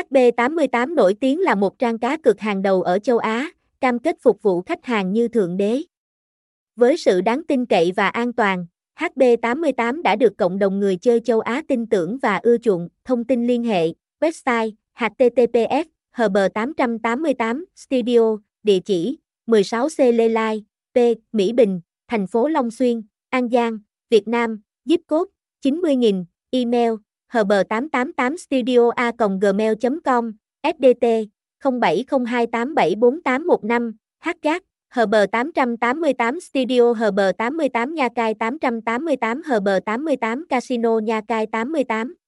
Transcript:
HB88 nổi tiếng là một trang cá cược hàng đầu ở châu Á, cam kết phục vụ khách hàng như thượng đế. Với sự đáng tin cậy và an toàn, HB88 đã được cộng đồng người chơi châu Á tin tưởng và ưa chuộng. Thông tin liên hệ, website, https, hb888 studio, địa chỉ, 16C Lê Lai, P, Mỹ Bình, thành phố Long Xuyên, An Giang, Việt Nam, zip code, 90.000, email, hb888studio a gmail.com, sdt, 0702874815, hgác, HB888 Studio HB88 Nha Cai 888 HB88 Casino Nha Cai 88